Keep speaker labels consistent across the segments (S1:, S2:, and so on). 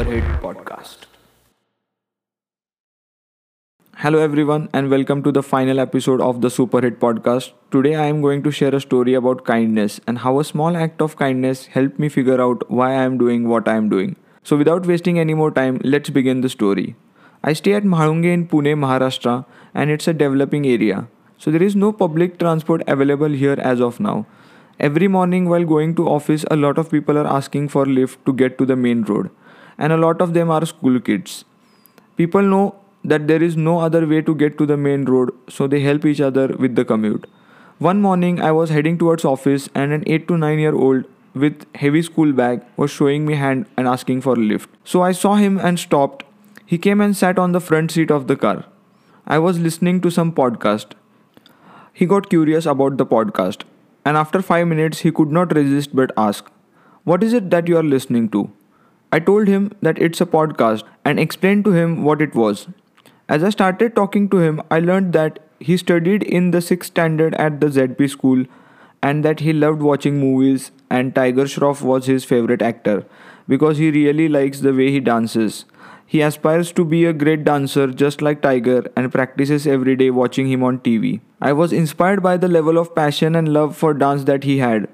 S1: Superhit Podcast.
S2: Hello, everyone, and welcome to the final episode of the Superhit podcast. Today, I am going to share a story about kindness and how a small act of kindness helped me figure out why I am doing what I am doing. So, without wasting any more time, let's begin the story. I stay at Mahalunge in Pune, Maharashtra, and it's a developing area. So, there is no public transport available here as of now. Every morning while going to office, a lot of people are asking for lift to get to the main road, and a lot of them are school kids. People know that there is no other way to get to the main road, so they help each other with the commute. One morning, I was heading towards office, and an 8 to 9 year old with heavy school bag was showing me hand and asking for a lift. So I saw him and stopped. He came and sat on the front seat of the car. I was listening to some podcast. He got curious about the podcast and after 5 minutes he could not resist but ask, What is it that you are listening to? I told him that it's a podcast and explained to him what it was. As I started talking to him, I learned that he studied in the 6th standard at the ZP school and that he loved watching movies and Tiger Shroff was his favorite actor because he really likes the way he dances. He aspires to be a great dancer just like Tiger and practices every day watching him on TV. I was inspired by the level of passion and love for dance that he had.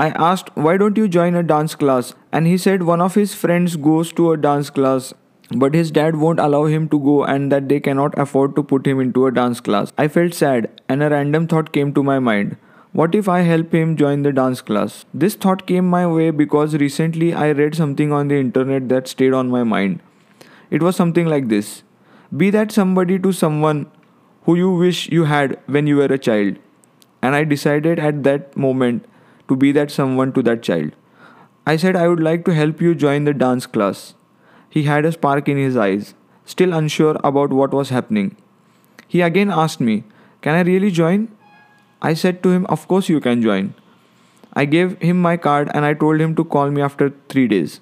S2: I asked, Why don't you join a dance class? And he said one of his friends goes to a dance class, but his dad won't allow him to go and that they cannot afford to put him into a dance class. I felt sad, and a random thought came to my mind. What if I help him join the dance class? This thought came my way because recently I read something on the internet that stayed on my mind. It was something like this Be that somebody to someone who you wish you had when you were a child. And I decided at that moment to be that someone to that child. I said I would like to help you join the dance class. He had a spark in his eyes, still unsure about what was happening. He again asked me, Can I really join? I said to him, Of course you can join. I gave him my card and I told him to call me after three days.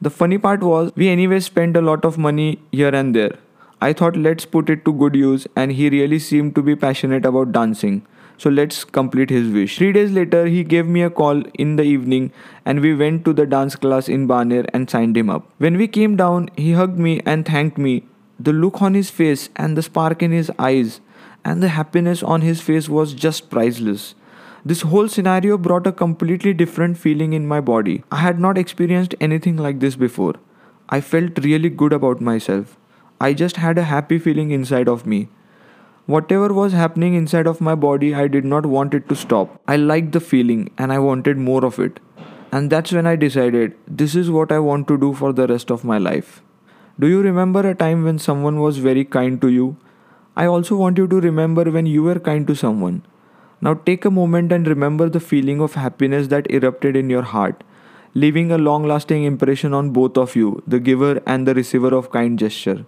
S2: The funny part was, we anyway spent a lot of money here and there. I thought let's put it to good use, and he really seemed to be passionate about dancing. So let's complete his wish. Three days later, he gave me a call in the evening, and we went to the dance class in Baner and signed him up. When we came down, he hugged me and thanked me. The look on his face and the spark in his eyes and the happiness on his face was just priceless. This whole scenario brought a completely different feeling in my body. I had not experienced anything like this before. I felt really good about myself. I just had a happy feeling inside of me. Whatever was happening inside of my body, I did not want it to stop. I liked the feeling and I wanted more of it. And that's when I decided this is what I want to do for the rest of my life. Do you remember a time when someone was very kind to you? I also want you to remember when you were kind to someone. Now take a moment and remember the feeling of happiness that erupted in your heart, leaving a long lasting impression on both of you, the giver and the receiver of kind gesture.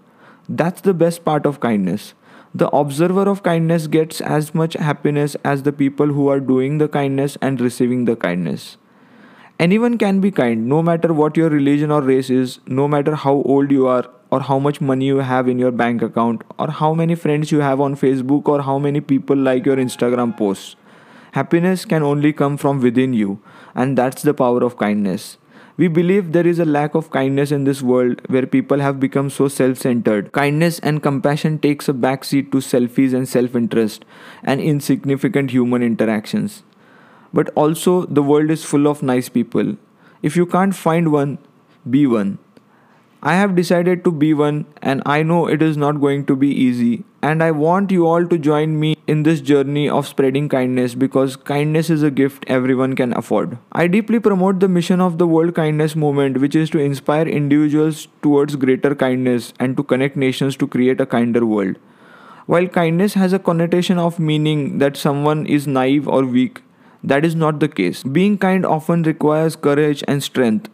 S2: That's the best part of kindness. The observer of kindness gets as much happiness as the people who are doing the kindness and receiving the kindness. Anyone can be kind, no matter what your religion or race is, no matter how old you are, or how much money you have in your bank account or how many friends you have on Facebook or how many people like your Instagram posts. Happiness can only come from within you, and that's the power of kindness. We believe there is a lack of kindness in this world where people have become so self centered. Kindness and compassion takes a backseat to selfies and self interest and insignificant human interactions. But also, the world is full of nice people. If you can't find one, be one. I have decided to be one, and I know it is not going to be easy. And I want you all to join me in this journey of spreading kindness because kindness is a gift everyone can afford. I deeply promote the mission of the World Kindness Movement, which is to inspire individuals towards greater kindness and to connect nations to create a kinder world. While kindness has a connotation of meaning that someone is naive or weak, that is not the case. Being kind often requires courage and strength.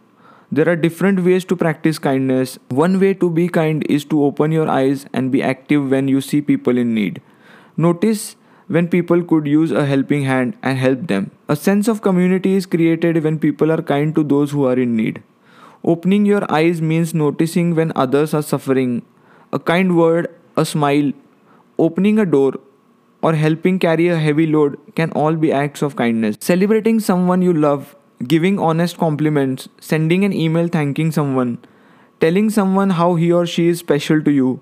S2: There are different ways to practice kindness. One way to be kind is to open your eyes and be active when you see people in need. Notice when people could use a helping hand and help them. A sense of community is created when people are kind to those who are in need. Opening your eyes means noticing when others are suffering. A kind word, a smile, opening a door, or helping carry a heavy load can all be acts of kindness. Celebrating someone you love giving honest compliments, sending an email thanking someone, telling someone how he or she is special to you,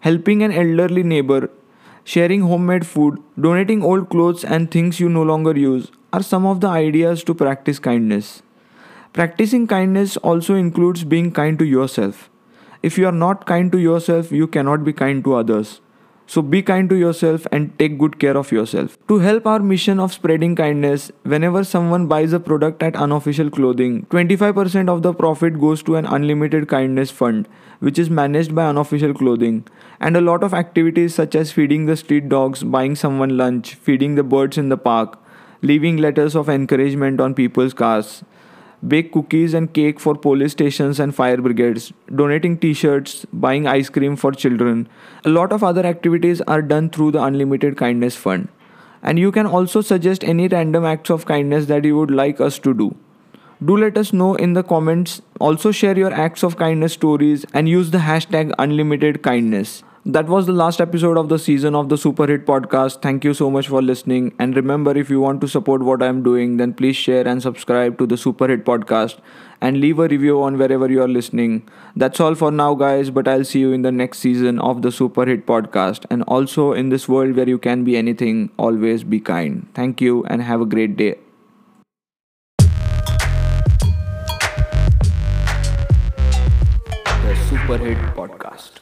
S2: helping an elderly neighbor, sharing homemade food, donating old clothes and things you no longer use are some of the ideas to practice kindness. Practicing kindness also includes being kind to yourself. If you are not kind to yourself, you cannot be kind to others. So be kind to yourself and take good care of yourself. To help our mission of spreading kindness, whenever someone buys a product at unofficial clothing, 25% of the profit goes to an unlimited kindness fund, which is managed by unofficial clothing. And a lot of activities such as feeding the street dogs, buying someone lunch, feeding the birds in the park, leaving letters of encouragement on people's cars, bake cookies and cake for police stations and fire brigades, donating t shirts, buying ice cream for children. A lot of other activities are done through the Unlimited Kindness Fund. And you can also suggest any random acts of kindness that you would like us to do. Do let us know in the comments. Also, share your acts of kindness stories and use the hashtag Unlimited Kindness. That was the last episode of the season of the Super Hit podcast. Thank you so much for listening. And remember, if you want to support what I'm doing, then please share and subscribe to the Super Hit podcast and leave a review on wherever you are listening. That's all for now, guys. But I'll see you in the next season of the Super Hit podcast. And also, in this world where you can be anything, always be kind. Thank you and have a great day. The Super Hit Podcast.